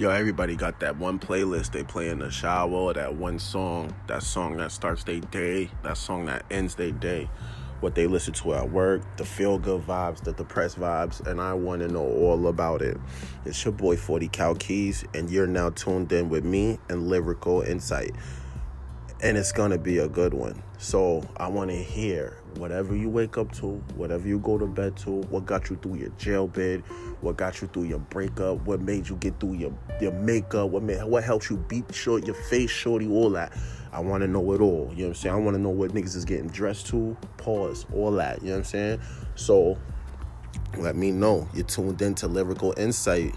Yo, everybody got that one playlist they play in the shower, that one song, that song that starts their day, that song that ends their day, what they listen to at work, the feel good vibes, the depressed vibes, and I want to know all about it. It's your boy 40 Cal Keys, and you're now tuned in with me and Lyrical Insight. And it's gonna be a good one. So I wanna hear whatever you wake up to, whatever you go to bed to, what got you through your jail bed, what got you through your breakup, what made you get through your, your makeup, what made, what helped you beat short your face, shorty, all that. I wanna know it all. You know what I'm saying? I wanna know what niggas is getting dressed to, pause, all that. You know what I'm saying? So let me know. You're tuned in to Lyrical Insight